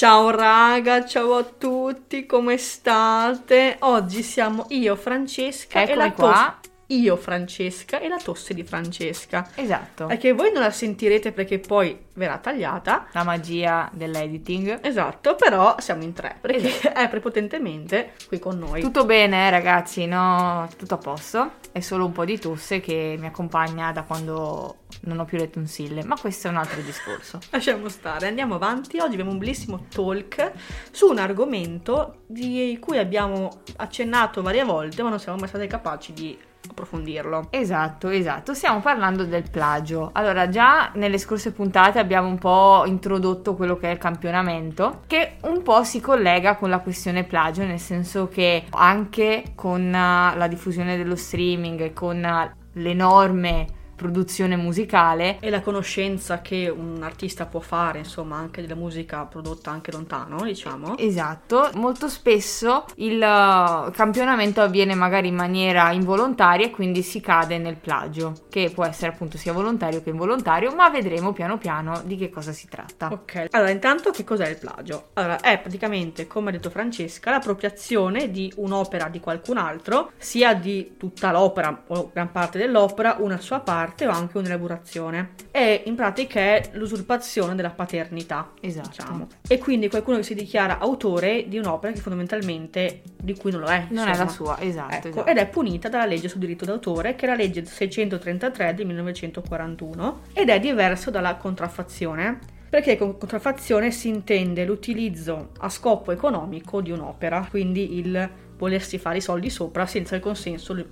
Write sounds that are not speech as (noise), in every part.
Ciao raga, ciao a tutti, come state? Oggi siamo io, Francesca e Eccomi la qua. tosse. Io, Francesca e la tosse di Francesca. Esatto. Perché voi non la sentirete perché poi verrà tagliata. La magia dell'editing. Esatto, però siamo in tre perché è prepotentemente qui con noi. Tutto bene, eh, ragazzi, no? Tutto a posto. È solo un po' di tosse che mi accompagna da quando non ho più le tonsille, ma questo è un altro discorso. (laughs) Lasciamo stare, andiamo avanti. Oggi abbiamo un bellissimo talk su un argomento di cui abbiamo accennato varie volte, ma non siamo mai stati capaci di approfondirlo. Esatto, esatto. Stiamo parlando del plagio. Allora, già nelle scorse puntate abbiamo un po' introdotto quello che è il campionamento, che un po' si collega con la questione plagio, nel senso che anche con eh, la diffusione dello streaming con eh, l'enorme produzione musicale E la conoscenza che un artista può fare, insomma, anche della musica prodotta anche lontano, diciamo. Esatto, molto spesso il uh, campionamento avviene magari in maniera involontaria e quindi si cade nel plagio, che può essere appunto sia volontario che involontario, ma vedremo piano piano di che cosa si tratta. Ok, allora intanto che cos'è il plagio? Allora è praticamente, come ha detto Francesca, l'appropriazione di un'opera di qualcun altro, sia di tutta l'opera o gran parte dell'opera, una sua parte o anche un'elaborazione. E in pratica è l'usurpazione della paternità. Esatto. Diciamo. E quindi qualcuno che si dichiara autore di un'opera che fondamentalmente di cui non lo è. Non è insomma. la sua, esatto, Ecco, esatto. ed è punita dalla legge sul diritto d'autore, che è la legge 633 del 1941, ed è diverso dalla contraffazione, perché con contraffazione si intende l'utilizzo a scopo economico di un'opera, quindi il volersi fare i soldi sopra senza il consenso eh,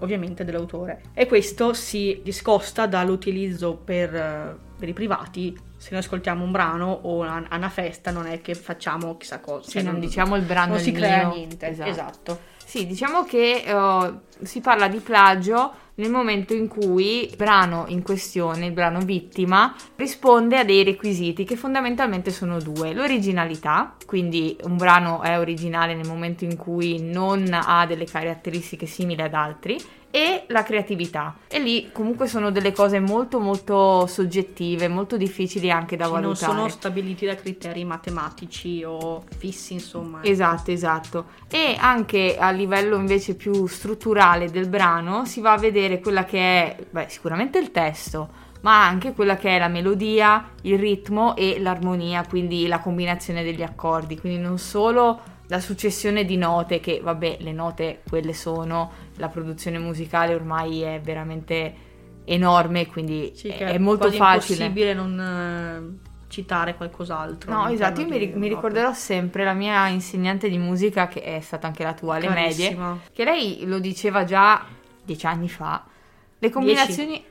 ovviamente dell'autore. E questo si discosta dall'utilizzo per, eh, per i privati. Se noi ascoltiamo un brano o a una festa non è che facciamo chissà cosa. Sì, cioè non diciamo il brano non si crea mio. niente. Esatto. esatto. Sì, diciamo che eh, si parla di plagio nel momento in cui il brano in questione, il brano vittima, risponde a dei requisiti che fondamentalmente sono due. L'originalità, quindi un brano è originale nel momento in cui non ha delle caratteristiche simili ad altri, e la creatività. E lì comunque sono delle cose molto molto soggettive, molto difficili anche da Sì, non valutare. sono stabiliti da criteri matematici o fissi, insomma. Esatto, esatto. E anche a livello invece più strutturale del brano si va a vedere quella che è, beh, sicuramente il testo, ma anche quella che è la melodia, il ritmo e l'armonia, quindi la combinazione degli accordi, quindi non solo la successione di note che vabbè, le note quelle sono, la produzione musicale ormai è veramente enorme, quindi Sì, è, è molto facile. impossibile non eh, citare qualcos'altro. No, esatto, io mi, mi ricorderò sempre la mia insegnante di musica, che è stata anche la tua alle medie, che lei lo diceva già dieci anni fa. Le combinazioni...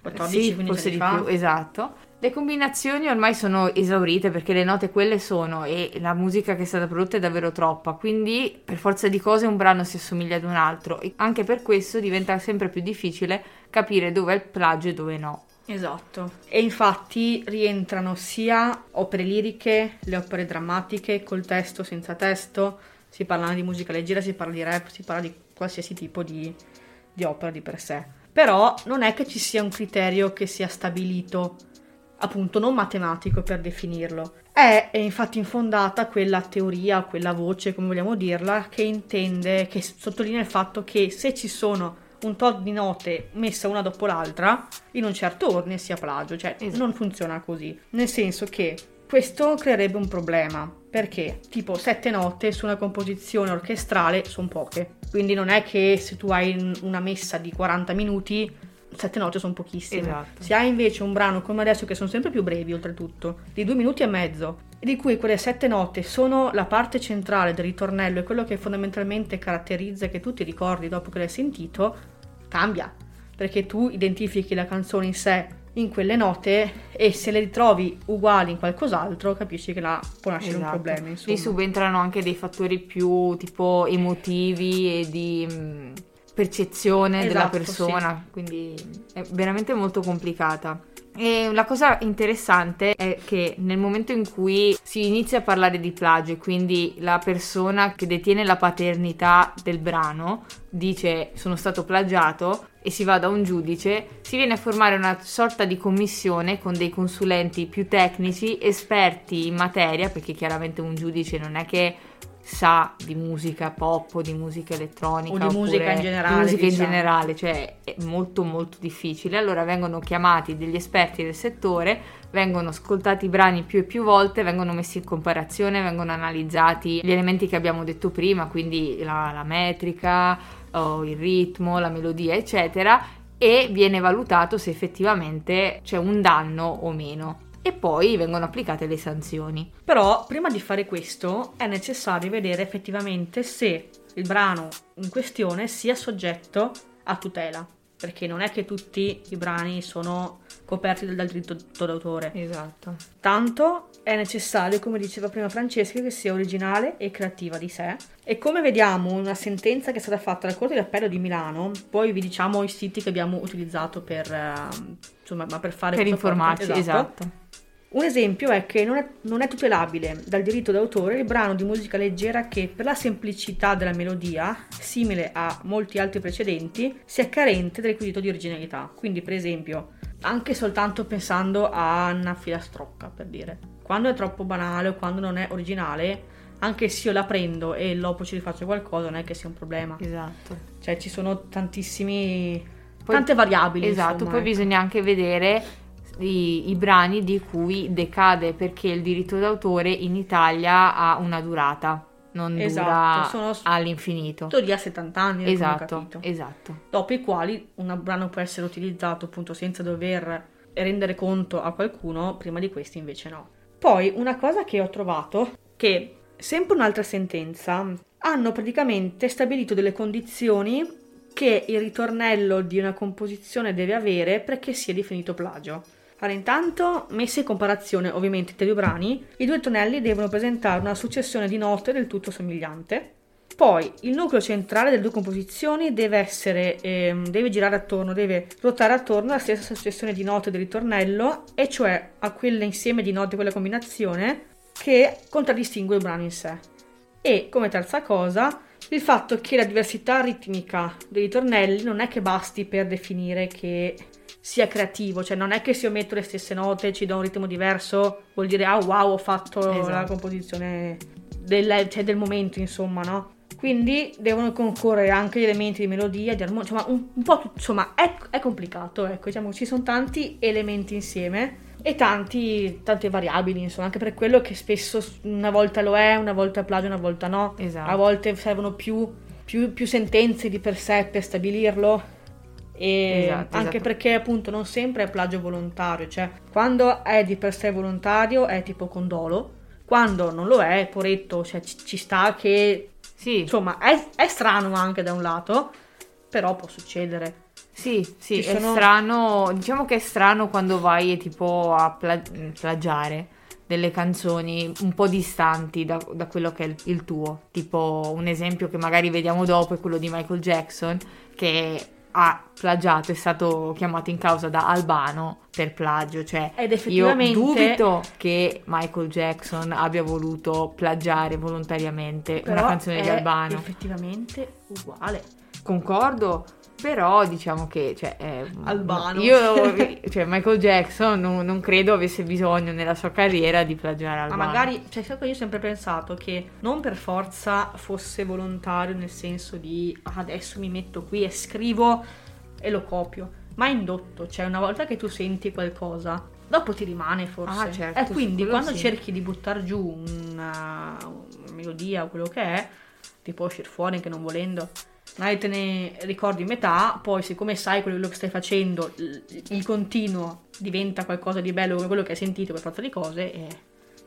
14, sì, 15 forse di fa. più, esatto. Le combinazioni ormai sono esaurite perché le note quelle sono e la musica che è stata prodotta è davvero troppa, quindi per forza di cose un brano si assomiglia ad un altro e anche per questo diventa sempre più difficile capire dove è il plagio e dove no. Esatto. E infatti rientrano sia opere liriche, le opere drammatiche, col testo, senza testo. Si parla di musica leggera, si parla di rap, si parla di qualsiasi tipo di, di opera di per sé. Però non è che ci sia un criterio che sia stabilito, appunto non matematico per definirlo. È, è infatti infondata quella teoria, quella voce, come vogliamo dirla, che intende, che sottolinea il fatto che se ci sono un tot di note messa una dopo l'altra, in un certo ordine sia plagio, cioè Esatto. non funziona così. Nel senso che questo creerebbe un problema, perché tipo sette note su una composizione orchestrale sono poche. Quindi non è che se tu hai un- una messa di 40 minuti sette note sono pochissime. Esatto. Se hai invece un brano come adesso, che sono sempre più brevi oltretutto, di due minuti e mezzo, di cui quelle sette note sono la parte centrale del ritornello e quello che fondamentalmente caratterizza e che tu ti ricordi dopo che l'hai sentito, cambia. Perché tu identifichi la canzone in sé in quelle note e se le ritrovi uguali in qualcos'altro capisci che là può nascere Esatto. un problema. Insomma. Lì subentrano anche dei fattori più tipo emotivi e di percezione della Esatto, persona, quindi è veramente molto complicata. E la cosa interessante è che nel momento in cui si inizia a parlare di plagio, e quindi la persona che detiene la paternità del brano dice sono stato plagiato e si va da un giudice, si viene a formare una sorta di commissione con dei consulenti più tecnici, esperti in materia, perché chiaramente un giudice non è che sa di musica pop o di musica elettronica O di musica in generale, musica in diciamo. generale, cioè è molto molto difficile. Allora vengono chiamati degli esperti del settore, vengono ascoltati i brani più e più volte, vengono messi in comparazione, vengono analizzati gli elementi che abbiamo detto prima, quindi la, la metrica, o il ritmo, la melodia, eccetera, e viene valutato se effettivamente c'è un danno o meno. E poi vengono applicate le sanzioni. Però prima di fare questo è necessario vedere effettivamente se il brano in questione sia soggetto a tutela, perché non è che tutti i brani sono coperti dal, diritto d'autore. Esatto. Tanto è necessario, come diceva prima Francesca, che sia originale e creativa di sé. E come vediamo una sentenza che è stata fatta dalla Corte d'Appello di Milano, poi vi diciamo i siti che abbiamo utilizzato per, ehm, insomma, ma per fare Per informarci, podcast. esatto. Un esempio è che non è, non è tutelabile dal diritto d'autore il brano di musica leggera che per la semplicità della melodia, simile a molti altri precedenti, sia carente del requisito di originalità. Quindi, per esempio, anche soltanto pensando a una filastrocca, per dire. Quando è troppo banale o quando non è originale, anche se io la prendo e dopo ci rifaccio qualcosa, non è che sia un problema. Esatto. Cioè, ci sono tantissimi... Poi- tante variabili. Esatto, insomma, poi ecco. bisogna anche vedere i, i brani di cui decade perché il diritto d'autore in Italia ha una durata, non Esatto, dura sono- all'infinito. Lì a 70 anni, ho Esatto, esatto. dopo i quali un brano può essere utilizzato appunto senza dover rendere conto a qualcuno, prima di questi invece no. Poi una cosa che ho trovato, che sempre un'altra sentenza, hanno praticamente stabilito delle condizioni che il ritornello di una composizione deve avere perché sia definito plagio. Allora, intanto, messe in comparazione ovviamente tra i due brani, i due tonelli devono presentare una successione di note del tutto somigliante. Poi il nucleo centrale delle due composizioni deve essere, ehm, deve girare attorno, deve ruotare attorno alla stessa successione di note del ritornello, e cioè a quell'insieme di note, quella combinazione che contraddistingue il brano in sé. E come terza cosa, il fatto che la diversità ritmica dei ritornelli non è che basti per definire che sia creativo, cioè non è che se io metto le stesse note ci do un ritmo diverso, vuol dire ah wow ho fatto la Esatto. composizione del, cioè, del momento insomma no? Quindi devono concorrere anche gli elementi di melodia, di armonia, insomma un, un po' insomma è, è complicato, ecco, diciamo ci sono tanti elementi insieme e tanti, tante variabili, insomma, anche per quello che spesso una volta lo è, una volta è plagio, una volta no. Esatto. A volte servono più, più- più sentenze di per sé per stabilirlo. E Esatto, anche esatto. perché appunto non sempre è plagio volontario, cioè quando è di per sé volontario è tipo con dolo, quando non lo è, poretto, cioè ci, ci sta che Sì, insomma è, è strano anche da un lato, però può succedere. sì, sì, Ci è sono- strano, diciamo che è strano quando vai e tipo a pla- plagiare delle canzoni un po' distanti da, da quello che è il tuo. Tipo un esempio che magari vediamo dopo è quello di Michael Jackson che ha plagiato, è stato chiamato in causa da Albano per plagio, cioè Ed io effettivamente dubito che Michael Jackson abbia voluto plagiare volontariamente una però canzone di Albano. effettivamente uguale. Concordo, però diciamo che cioè, eh, Albano. Io, (laughs) cioè, Michael Jackson non, non credo avesse bisogno nella sua carriera di plagiare Ma Albano. magari, cioè, sai che io ho sempre pensato che non per forza fosse volontario nel senso di "Ah, adesso mi metto qui e scrivo e lo copio, ma indotto, cioè una volta che tu senti qualcosa, dopo ti rimane forse. Ah, certo, e quindi quando sì. cerchi di buttare giù una, una melodia o quello che è, ti può uscire fuori anche non volendo. Magari te ne ricordi metà, poi siccome sai quello che stai facendo, il, continuo diventa qualcosa di bello come quello che hai sentito per forza di cose e,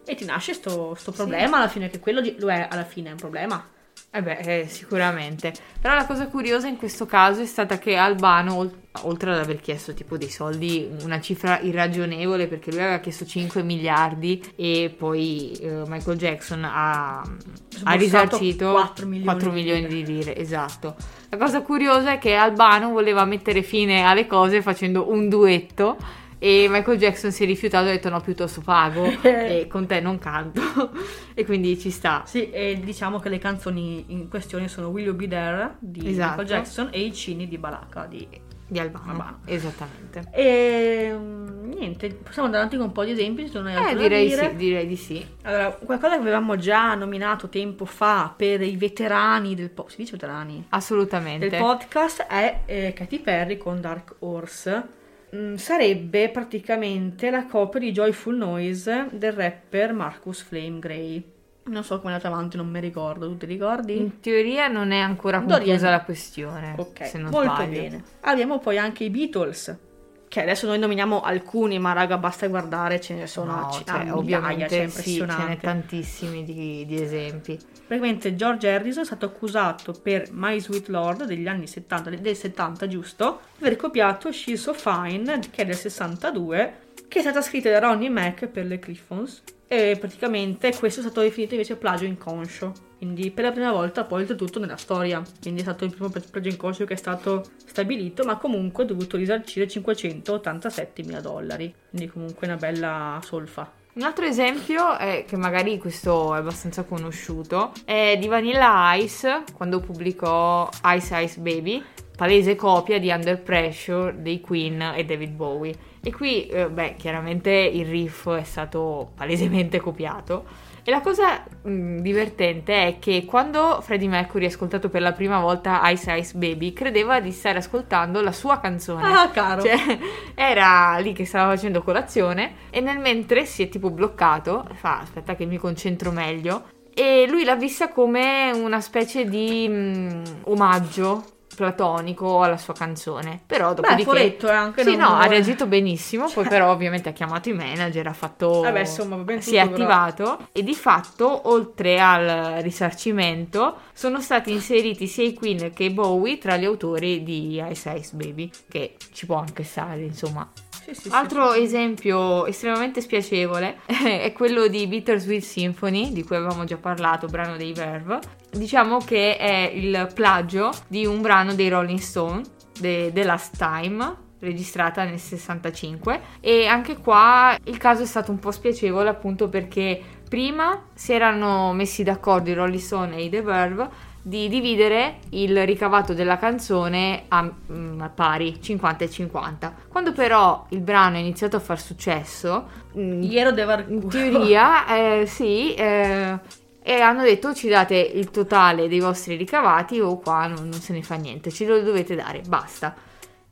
e ti nasce sto, sto problema Sì. alla fine, che quello di- lo è alla fine, è un problema. Eh beh, eh, sicuramente. Però la cosa curiosa in questo caso è stata che Albano, ol- oltre ad aver chiesto tipo dei soldi, una cifra irragionevole, perché lui aveva chiesto 5 miliardi e poi eh, Michael Jackson ha, ha risarcito 4 milioni 4 di milioni di lire, esatto. La cosa curiosa è che Albano voleva mettere fine alle cose facendo un duetto e Michael Jackson si è rifiutato e ha detto no, piuttosto pago (laughs) e con te non canto (laughs) e quindi ci sta. Sì, e diciamo che le canzoni in questione sono Will You Be There di Esatto. Michael Jackson e I Cini di Balaka di... Di Albano, Albano. esattamente. E mm, niente, possiamo andare avanti con un po' di esempi, se non hai Eh, direi dire. sì, direi di sì. Allora, qualcosa che avevamo già nominato tempo fa per i veterani del po- si dice veterani? Assolutamente. del podcast è eh, Katy Perry con Dark Horse. Mm, sarebbe praticamente la copia di Joyful Noise del rapper Marcus Flame Gray. Non so come è andata avanti, non mi ricordo. Tu ti ricordi? In teoria non è ancora conclusa la questione. Ok, se non molto sbaglio. bene. Abbiamo poi anche i Beatles, che adesso noi nominiamo alcuni, ma raga, basta guardare, ce ne sono No, cioè, migliaia, ovviamente cioè, è sì, ce impressionante. n'è tantissimi di, di esempi. Praticamente George Harrison è stato accusato per My Sweet Lord degli anni 70, del 70 giusto, di aver copiato She's So Fine, che è del 62, che è stata scritta da Ronnie Mac per le Cliffons. E praticamente questo è stato definito invece plagio inconscio. Quindi per la prima volta poi oltretutto nella storia. Quindi è stato il primo plagio inconscio che è stato stabilito, ma comunque ha dovuto risarcire 587 mila dollari. Quindi comunque una bella solfa. Un altro esempio, è, che magari questo è abbastanza conosciuto, è di Vanilla Ice, quando pubblicò Ice Ice Baby, palese copia di Under Pressure dei Queen e David Bowie. E qui, eh, beh, chiaramente il riff è stato palesemente copiato. E la cosa mh, divertente è che quando Freddie Mercury ha ascoltato per la prima volta Ice Ice Baby, credeva di stare ascoltando la sua canzone. Ah, caro! Cioè, era lì che stava facendo colazione e nel mentre si è tipo bloccato, fa aspetta che mi concentro meglio e lui l'ha vista come una specie di mm, omaggio platonico alla sua canzone. Però Beh, dopodiché furetto, eh, anche Sì, no, ha reagito benissimo, poi però (laughs) ovviamente ha chiamato i manager, ha fatto Vabbè, insomma, va bene si è tutto, però. attivato e di fatto oltre al risarcimento sono stati inseriti sia i Queen che i Bowie tra gli autori di Ice Ice Baby, che ci può anche stare, insomma. Sì, sì, Altro sì. esempio estremamente spiacevole (laughs) è quello di Bittersweet Symphony, di cui avevamo già parlato, brano dei Verve. Diciamo che è il plagio di un brano dei Rolling Stone, The, The Last Time, registrata nel 65 e anche qua il caso è stato un po' spiacevole appunto perché prima si erano messi d'accordo i Rolling Stone e i The Verve di dividere il ricavato della canzone a, mm, a pari 50 e 50 quando però il brano ha iniziato a far successo Iero in teoria eh, sì eh, e hanno detto ci date il totale dei vostri ricavati o qua non, non se ne fa niente ce lo dovete dare basta.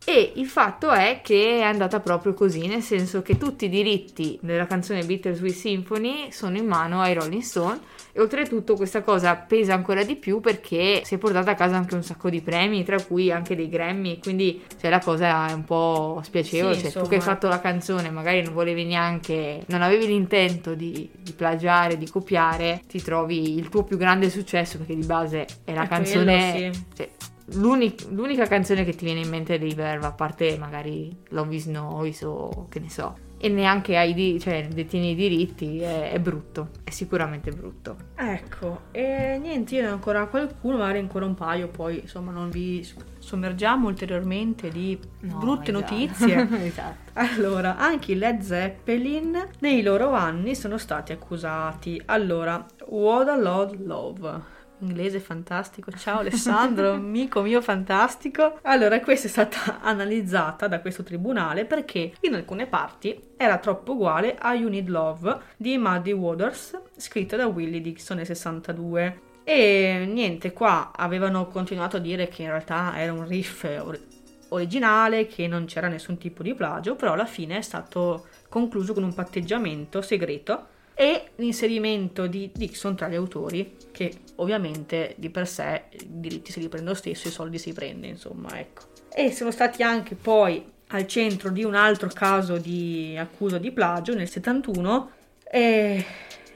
E il fatto è che è andata proprio così, nel senso che tutti i diritti della canzone Bittersweet Symphony sono in mano ai Rolling Stone e oltretutto questa cosa pesa ancora di più perché si è portata a casa anche un sacco di premi, tra cui anche dei Grammy, quindi cioè, la cosa è un po' spiacevole, Sì, cioè, tu che hai fatto la canzone magari non volevi neanche, non avevi l'intento di, di plagiare, di copiare, ti trovi il tuo più grande successo perché di base è la È canzone... quello, sì. cioè, l'uni- l'unica canzone che ti viene in mente dei Verve, a parte magari Love is Noise o che ne so, e neanche hai di- cioè, detieni i diritti, è, è brutto, è sicuramente brutto. Ecco, e niente, io ne ho ancora qualcuno, magari ancora un paio, poi insomma non vi sommergiamo ulteriormente di No, brutte esatto. notizie. (laughs) esatto. Allora, anche i Led Zeppelin nei loro anni sono stati accusati. Allora, What a Lord Love. Inglese fantastico. Ciao Alessandro, (laughs) amico mio fantastico. Allora, questa è stata analizzata da questo tribunale perché in alcune parti era troppo uguale a You Need Love di Muddy Waters, scritta da Willie Dixon nel 62. E niente, qua avevano continuato a dire che in realtà era un riff or- originale, che non c'era nessun tipo di plagio, però alla fine è stato concluso con un patteggiamento segreto e l'inserimento di Dixon tra gli autori, che ovviamente di per sé i diritti se li prende lo stesso, i soldi si prende, insomma, ecco. E sono stati anche poi al centro di un altro caso di accusa di plagio nel 71 e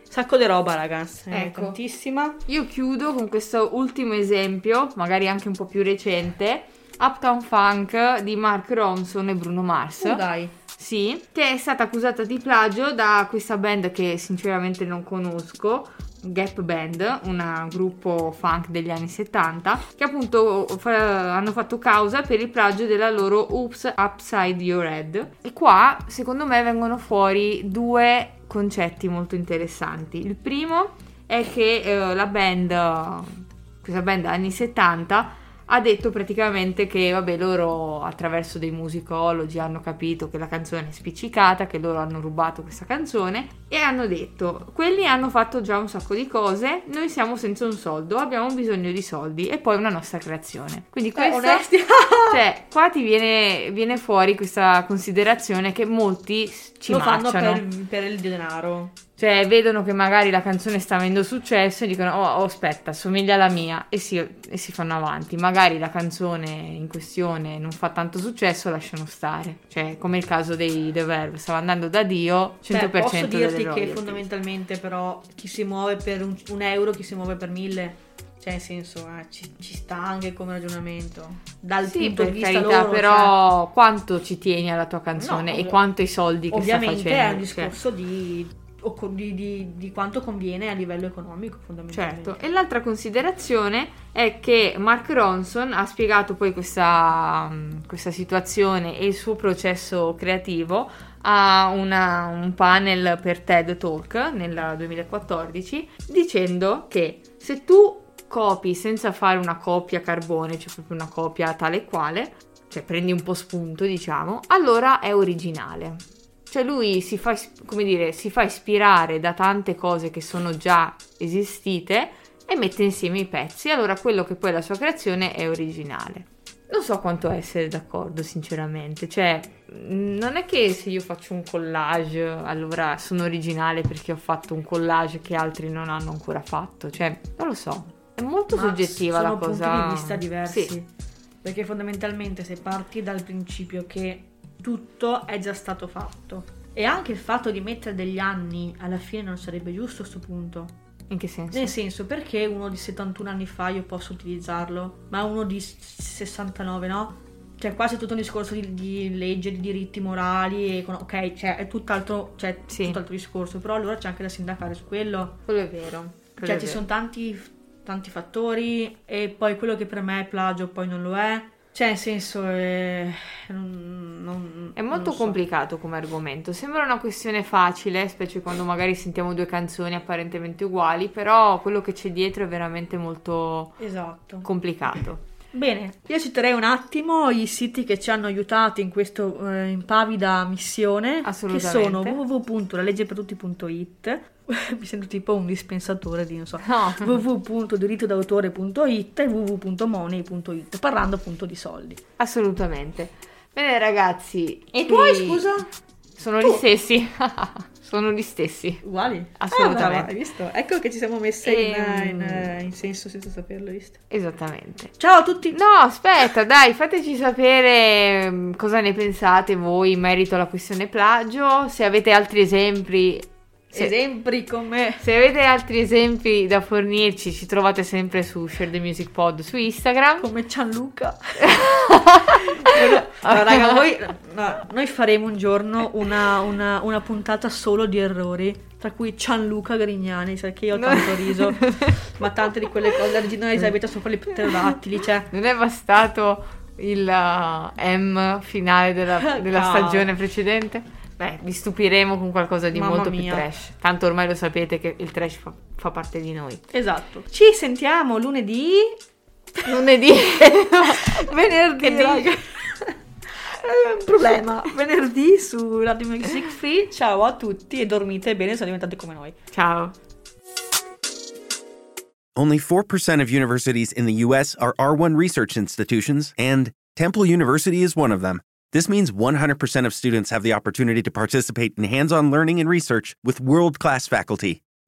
sacco di roba ragazzi, Ecco. tantissima. Io chiudo con questo ultimo esempio, magari anche un po' più recente, Uptown Funk di Mark Ronson e Bruno Mars. Oh, dai. Sì, che è stata accusata di plagio da questa band che sinceramente non conosco, Gap Band, un gruppo funk degli anni 70, che appunto fa- hanno fatto causa per il plagio della loro Oops Upside Your Head. E qua, secondo me, vengono fuori due concetti molto interessanti. Il primo è che eh, la band, questa band anni 70, ha detto praticamente che vabbè loro attraverso dei musicologi hanno capito che la canzone è spiccicata, che loro hanno rubato questa canzone e hanno detto quelli hanno fatto già un sacco di cose, noi siamo senza un soldo, abbiamo bisogno di soldi e poi una nostra creazione. Quindi Eh, questo onesti. (laughs) cioè qua ti viene, viene fuori questa considerazione che molti ci Lo fanno marciano. per, per il denaro. Cioè, vedono che magari la canzone sta avendo successo e dicono: Oh, oh, aspetta, somiglia alla mia, e si, e si fanno avanti. Magari la canzone in questione non fa tanto successo, lasciano stare. Cioè, come il caso dei The Verve, stava andando da Dio 100% Cioè, posso dirti che fondamentalmente però chi si muove per un, un euro, chi si muove per mille, cioè nel senso eh, ci, ci sta anche come ragionamento. Dal Sì, punto di vista carità, loro, però quanto ci tieni alla tua canzone No, e quanto i soldi cioè, che sta ovviamente facendo? è un cioè. discorso di, o co- di, di- di quanto conviene a livello economico fondamentalmente. Certo, e l'altra considerazione è che Mark Ronson ha spiegato poi questa, questa situazione e il suo processo creativo a una- un panel per TED Talk nel 2014 dicendo che se tu copi senza fare una copia carbone, cioè proprio una copia tale e quale, cioè prendi un po' spunto diciamo, allora è originale. Cioè lui si fa, come dire, si fa ispirare da tante cose che sono già esistite e mette insieme i pezzi, allora quello che poi è la sua creazione è originale. Non so quanto essere d'accordo, sinceramente. Cioè, non è che se io faccio un collage, allora sono originale perché ho fatto un collage che altri non hanno ancora fatto. Cioè, non lo so. È molto Ma soggettiva sono la cosa. punti di vista diversi. Sì, Perché fondamentalmente se parti dal principio che tutto è già stato fatto e anche il fatto di mettere degli anni alla fine non sarebbe giusto a questo punto. in che senso? Nel senso, perché uno di 71 anni fa io posso utilizzarlo, ma uno di s- 69 no? Cioè, quasi tutto un discorso di, di legge, di diritti morali, e con- ok, cioè, è tutt'altro, cioè, Sì. tutt'altro discorso, però allora c'è anche da sindacare su quello. Quello è vero. quello Cioè, è ci vero. sono tanti, tanti fattori e poi quello che per me è plagio poi non lo è. Cioè, nel senso, è, non- non- È molto so. complicato come argomento, sembra una questione facile, specie quando magari sentiamo due canzoni apparentemente uguali, però quello che c'è dietro è veramente molto Esatto. complicato. Bene, io citerei un attimo i siti che ci hanno aiutato in questa impavida missione, che sono www.laleggepertutti.it (laughs) mi sento tipo un dispensatore di, non so, No. www.dirittodautore.it e www.money.it, parlando appunto di soldi. Assolutamente. Bene ragazzi. E poi, scusa? Sono Tu? gli stessi. (laughs) Sono gli stessi. Uguali? Assolutamente. Ah, brava, hai visto? Ecco che ci siamo messe in, Ehm. in, eh, in senso senza saperlo, visto? Esattamente. Ciao a tutti! No, aspetta, dai, fateci sapere mm, cosa ne pensate voi in merito alla questione plagio, se avete altri esempi. Se, Esempi come... se avete altri esempi da fornirci, ci trovate sempre su Share the Music Pod su Instagram. come Gianluca. (laughs) No, raga, (laughs) voi, no, noi faremo un giorno una, una- una puntata solo di errori, tra cui Gianluca Grignani, cioè che io ho No. tanto riso, (laughs) ma tante di quelle cose, la regina Elisabetta sopra gli pterodattili, cioè... Non è bastato il uh, M finale della, (laughs) della Cavolo. stagione precedente? Beh, vi stupiremo con qualcosa di Mamma molto mia. più trash. Tanto ormai lo sapete che il trash fa, fa parte di noi. Esatto. Ci sentiamo lunedì, Lunedì. venerdì. È un problema. (laughs) Venerdì su Radio Music Free. Ciao a tutti e dormite bene, sono diventate come noi. Ciao. Only 4% of universities in the U.S. are R1 research institutions, and Temple University is one of them. This means 100% of students have the opportunity to participate in hands on learning and research with world class faculty.